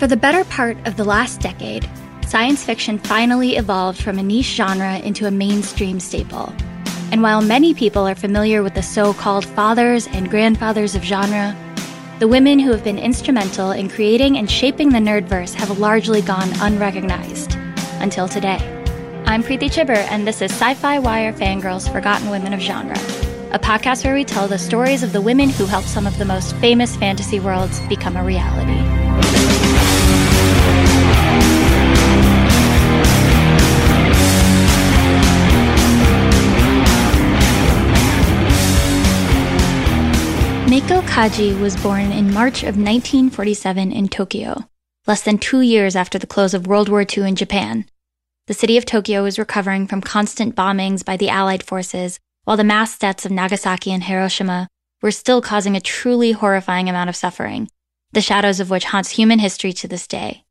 For the better part of the last decade, science fiction finally evolved from a niche genre into a mainstream staple. And while many people are familiar with the so called fathers and grandfathers of genre, the women who have been instrumental in creating and shaping the nerdverse have largely gone unrecognized until today. I'm Preeti Chhibber, and this is SYFY WIRE Fangirls Forgotten Women of Genre, a podcast where we tell the stories of the women who helped some of the most famous fantasy worlds become a reality. Meiko Kaji was born in March of 1947 in Tokyo, less than two years after the close of World War II in Japan. The city of Tokyo was recovering from constant bombings by the Allied forces, while the mass deaths of Nagasaki and Hiroshima were still causing a truly horrifying amount of suffering, the shadows of which haunts human history to this day.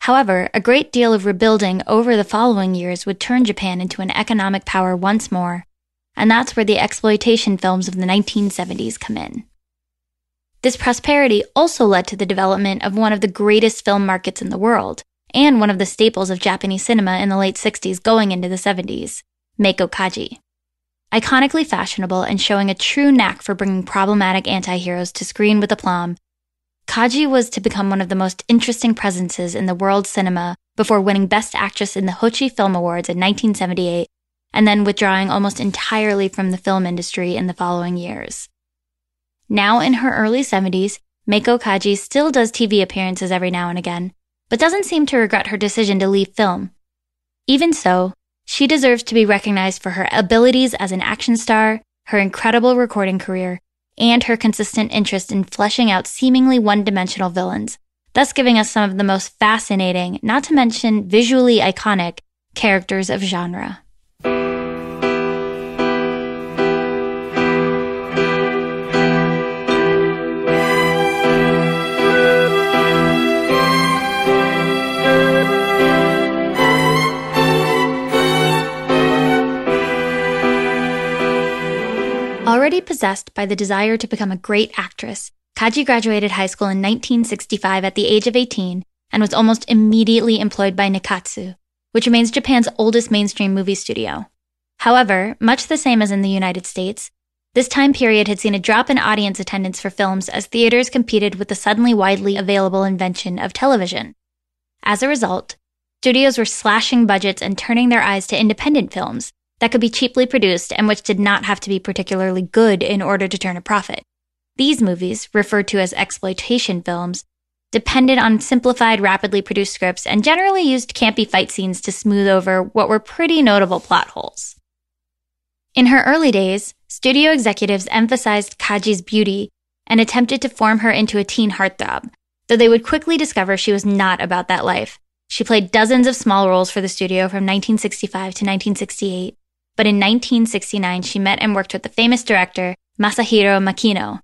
However, a great deal of rebuilding over the following years would turn Japan into an economic power once more and that's where the exploitation films of the 1970s come in. This prosperity also led to the development of one of the greatest film markets in the world, and one of the staples of Japanese cinema in the late 60s going into the 70s, Meiko Kaji. Iconically fashionable and showing a true knack for bringing problematic anti-heroes to screen with aplomb, Kaji was to become one of the most interesting presences in the world cinema before winning Best Actress in the Hochi Film Awards in 1978 and then withdrawing almost entirely from the film industry in the following years. Now in her early 70s, Meiko Kaji still does TV appearances every now and again, but doesn't seem to regret her decision to leave film. Even so, she deserves to be recognized for her abilities as an action star, her incredible recording career, and her consistent interest in fleshing out seemingly one-dimensional villains, thus giving us some of the most fascinating, not to mention visually iconic, characters of genre. Already possessed by the desire to become a great actress, Kaji graduated high school in 1965 at the age of 18 and was almost immediately employed by Nikkatsu, which remains Japan's oldest mainstream movie studio. However, much the same as in the United States, this time period had seen a drop in audience attendance for films as theaters competed with the suddenly widely available invention of television. As a result, studios were slashing budgets and turning their eyes to independent films, that could be cheaply produced and which did not have to be particularly good in order to turn a profit. These movies, referred to as exploitation films, depended on simplified, rapidly produced scripts and generally used campy fight scenes to smooth over what were pretty notable plot holes. In her early days, studio executives emphasized Kaji's beauty and attempted to form her into a teen heartthrob, though they would quickly discover she was not about that life. She played dozens of small roles for the studio from 1965 to 1968, but in 1969 she met and worked with the famous director Masahiro Makino.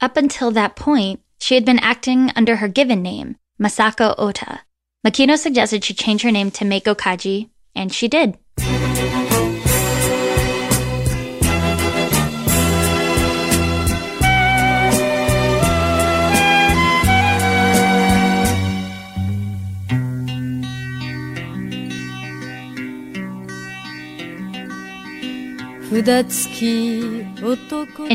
Up until that point, she had been acting under her given name, Masako Ota. Makino suggested she change her name to Meiko Kaji, and she did. In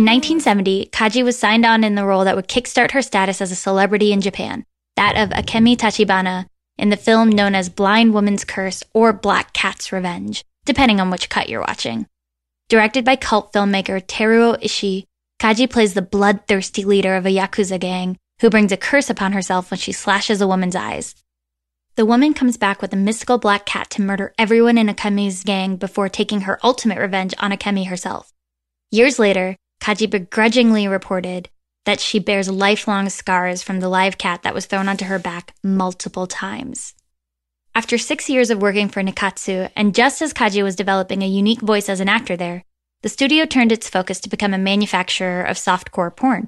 1970, Kaji was signed on in the role that would kickstart her status as a celebrity in Japan, that of Akemi Tachibana in the film known as Blind Woman's Curse or Black Cat's Revenge, depending on which cut you're watching. Directed by cult filmmaker Teruo Ishii, Kaji plays the bloodthirsty leader of a Yakuza gang who brings a curse upon herself when she slashes a woman's eyes. The woman comes back with a mystical black cat to murder everyone in Akemi's gang before taking her ultimate revenge on Akemi herself. Years later, Kaji begrudgingly reported that she bears lifelong scars from the live cat that was thrown onto her back multiple times. After six years of working for Nikkatsu, and just as Kaji was developing a unique voice as an actor there, the studio turned its focus to become a manufacturer of softcore porn.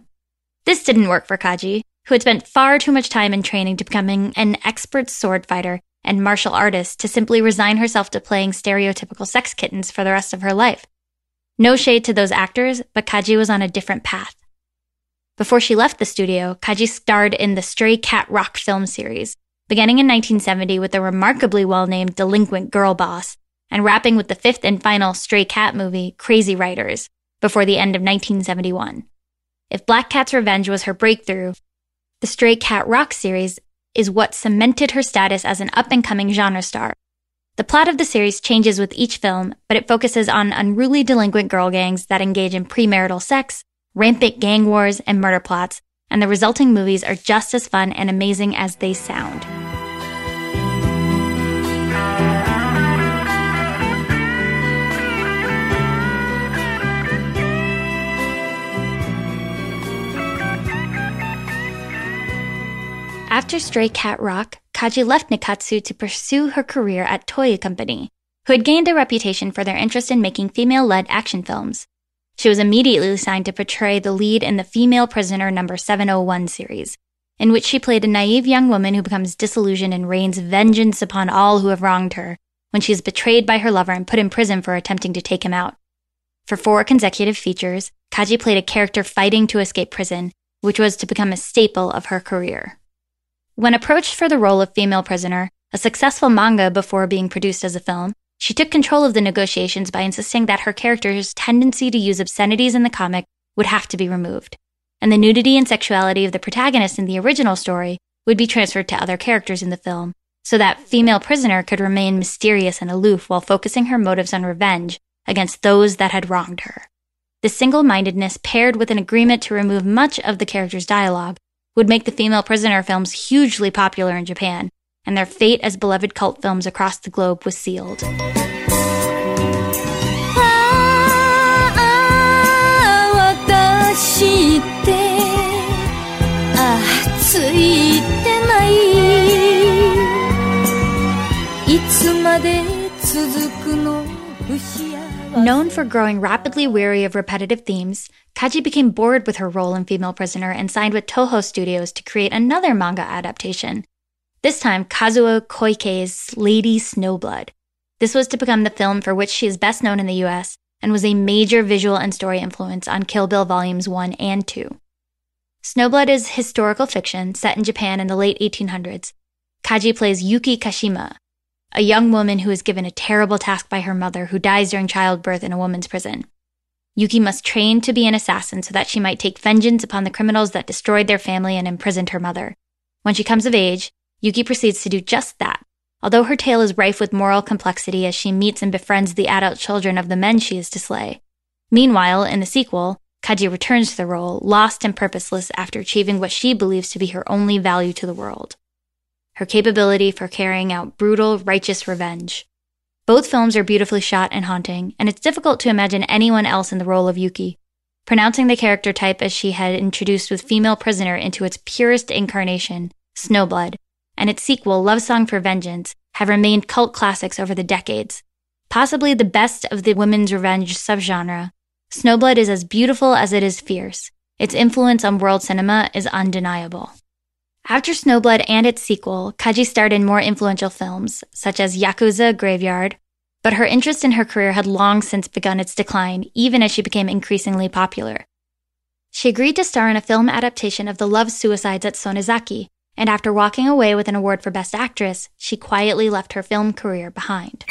This didn't work for Kaji, who had spent far too much time in training to becoming an expert sword fighter and martial artist to simply resign herself to playing stereotypical sex kittens for the rest of her life. No shade to those actors, but Kaji was on a different path. Before she left the studio, Kaji starred in the Stray Cat Rock film series, beginning in 1970 with the remarkably well named Delinquent Girl Boss, and wrapping with the fifth and final Stray Cat movie, Crazy Riders, before the end of 1971. If Black Cat's Revenge was her breakthrough, the Stray Cat Rock series is what cemented her status as an up and coming genre star. The plot of the series changes with each film, but it focuses on unruly delinquent girl gangs that engage in premarital sex, rampant gang wars, and murder plots, and the resulting movies are just as fun and amazing as they sound. After Stray Cat Rock, Kaji left Nikkatsu to pursue her career at Toei Company, who had gained a reputation for their interest in making female-led action films. She was immediately signed to portray the lead in the Female Prisoner number 701 series, in which she played a naive young woman who becomes disillusioned and rains vengeance upon all who have wronged her when she is betrayed by her lover and put in prison for attempting to take him out. For four consecutive features, Kaji played a character fighting to escape prison, which was to become a staple of her career. When approached for the role of female prisoner, a successful manga before being produced as a film, she took control of the negotiations by insisting that her character's tendency to use obscenities in the comic would have to be removed, and the nudity and sexuality of the protagonist in the original story would be transferred to other characters in the film, so that female prisoner could remain mysterious and aloof while focusing her motives on revenge against those that had wronged her. This single mindedness, paired with an agreement to remove much of the character's dialogue, would make the female prisoner films hugely popular in Japan, and their fate as beloved cult films across the globe was sealed. Known for growing rapidly weary of repetitive themes, Kaji became bored with her role in Female Prisoner and signed with Toho Studios to create another manga adaptation. This time, Kazuo Koike's Lady Snowblood. This was to become the film for which she is best known in the US and was a major visual and story influence on Kill Bill Volumes 1 and 2. Snowblood is historical fiction set in Japan in the late 1800s. Kaji plays Yuki Kashima, a young woman who is given a terrible task by her mother who dies during childbirth in a woman's prison. Yuki must train to be an assassin so that she might take vengeance upon the criminals that destroyed their family and imprisoned her mother. When she comes of age, Yuki proceeds to do just that, although her tale is rife with moral complexity as she meets and befriends the adult children of the men she is to slay. Meanwhile, in the sequel, Kaji returns to the role, lost and purposeless after achieving what she believes to be her only value to the world her capability for carrying out brutal, righteous revenge. Both films are beautifully shot and haunting, and it's difficult to imagine anyone else in the role of Yuki. Pronouncing the character type as she had introduced with Female Prisoner into its purest incarnation, Snowblood, and its sequel, Love Song for Vengeance, have remained cult classics over the decades. Possibly the best of the women's revenge subgenre, Snowblood is as beautiful as it is fierce. Its influence on world cinema is undeniable. After Snowblood and its sequel, Kaji starred in more influential films, such as Yakuza Graveyard, but her interest in her career had long since begun its decline, even as she became increasingly popular. She agreed to star in a film adaptation of The Love Suicides at Sonezaki, and after walking away with an award for Best Actress, she quietly left her film career behind.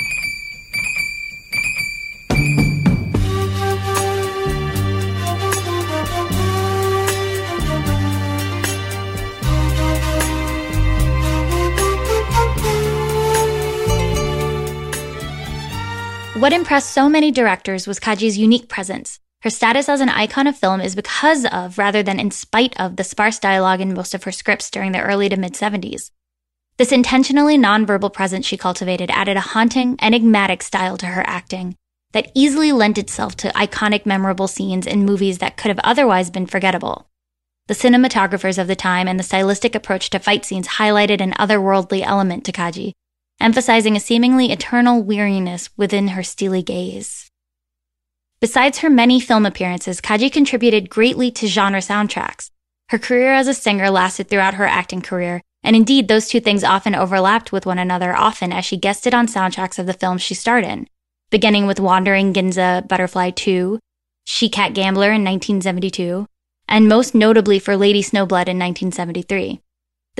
What impressed so many directors was Kaji's unique presence. Her status as an icon of film is because of, rather than in spite of, the sparse dialogue in most of her scripts during the early to mid 70s. This intentionally nonverbal presence she cultivated added a haunting, enigmatic style to her acting that easily lent itself to iconic, memorable scenes in movies that could have otherwise been forgettable. The cinematographers of the time and the stylistic approach to fight scenes highlighted an otherworldly element to Kaji, emphasizing a seemingly eternal weariness within her steely gaze. Besides her many film appearances, Kaji contributed greatly to genre soundtracks. Her career as a singer lasted throughout her acting career, and indeed those two things often overlapped with one another often as she guested on soundtracks of the films she starred in, beginning with Wandering Ginza Butterfly 2, She Cat Gambler in 1972, and most notably for Lady Snowblood in 1973.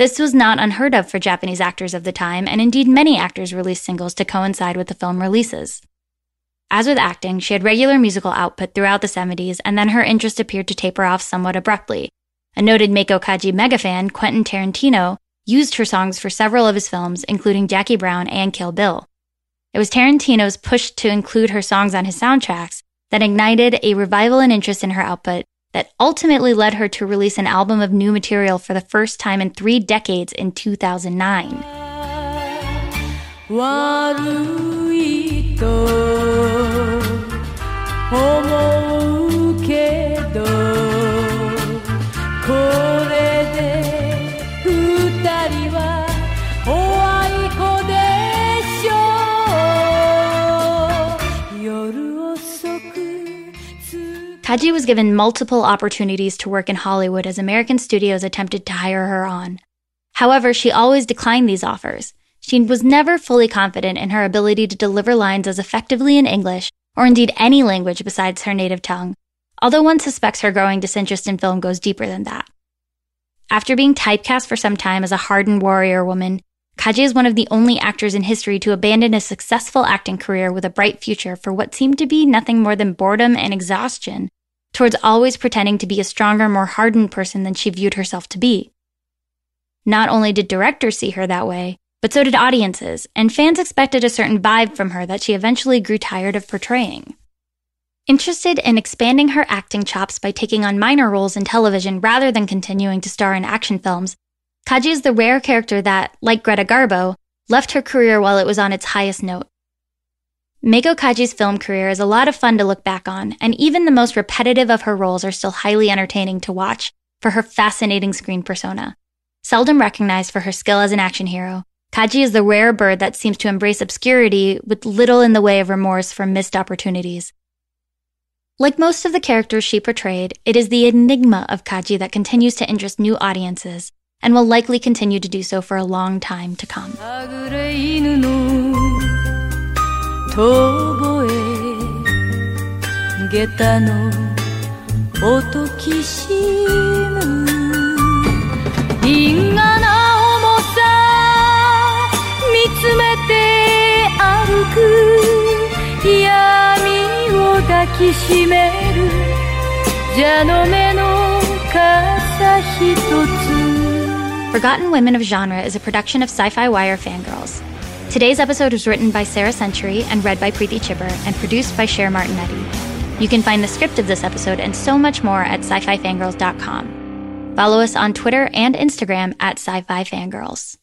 This was not unheard of for Japanese actors of the time, and indeed many actors released singles to coincide with the film releases. As with acting, she had regular musical output throughout the 70s, and then her interest appeared to taper off somewhat abruptly. A noted Meiko Kaji megafan, Quentin Tarantino, used her songs for several of his films, including Jackie Brown and Kill Bill. It was Tarantino's push to include her songs on his soundtracks that ignited a revival in interest in her output that ultimately led her to release an album of new material for the first time in three decades in 2009. Kaji was given multiple opportunities to work in Hollywood as American studios attempted to hire her on. However, she always declined these offers. She was never fully confident in her ability to deliver lines as effectively in English, or indeed any language besides her native tongue, although one suspects her growing disinterest in film goes deeper than that. After being typecast for some time as a hardened warrior woman, Kaji is one of the only actors in history to abandon a successful acting career with a bright future for what seemed to be nothing more than boredom and exhaustion towards always pretending to be a stronger, more hardened person than she viewed herself to be. Not only did directors see her that way, but so did audiences, and fans expected a certain vibe from her that she eventually grew tired of portraying. Interested in expanding her acting chops by taking on minor roles in television rather than continuing to star in action films, Kaji is the rare character that, like Greta Garbo, left her career while it was on its highest note. Meiko Kaji's film career is a lot of fun to look back on, and even the most repetitive of her roles are still highly entertaining to watch for her fascinating screen persona. Seldom recognized for her skill as an action hero, Kaji is the rare bird that seems to embrace obscurity with little in the way of remorse for missed opportunities. Like most of the characters she portrayed, it is the enigma of Kaji that continues to interest new audiences and will likely continue to do so for a long time to come. 遠吠え下駄の音きしむ因果な重さ見つめて歩く闇を抱きしめる蛇の目の傘一つ Forgotten Women of Genre is a production of Sci Fi Wire Fangirls. Today's episode was written by Sarah Century and read by Preeti Chhibber and produced by Cher Martinetti. You can find the script of this episode and so much more at sci-fi. Follow us on Twitter and Instagram at sci-fi fangirls.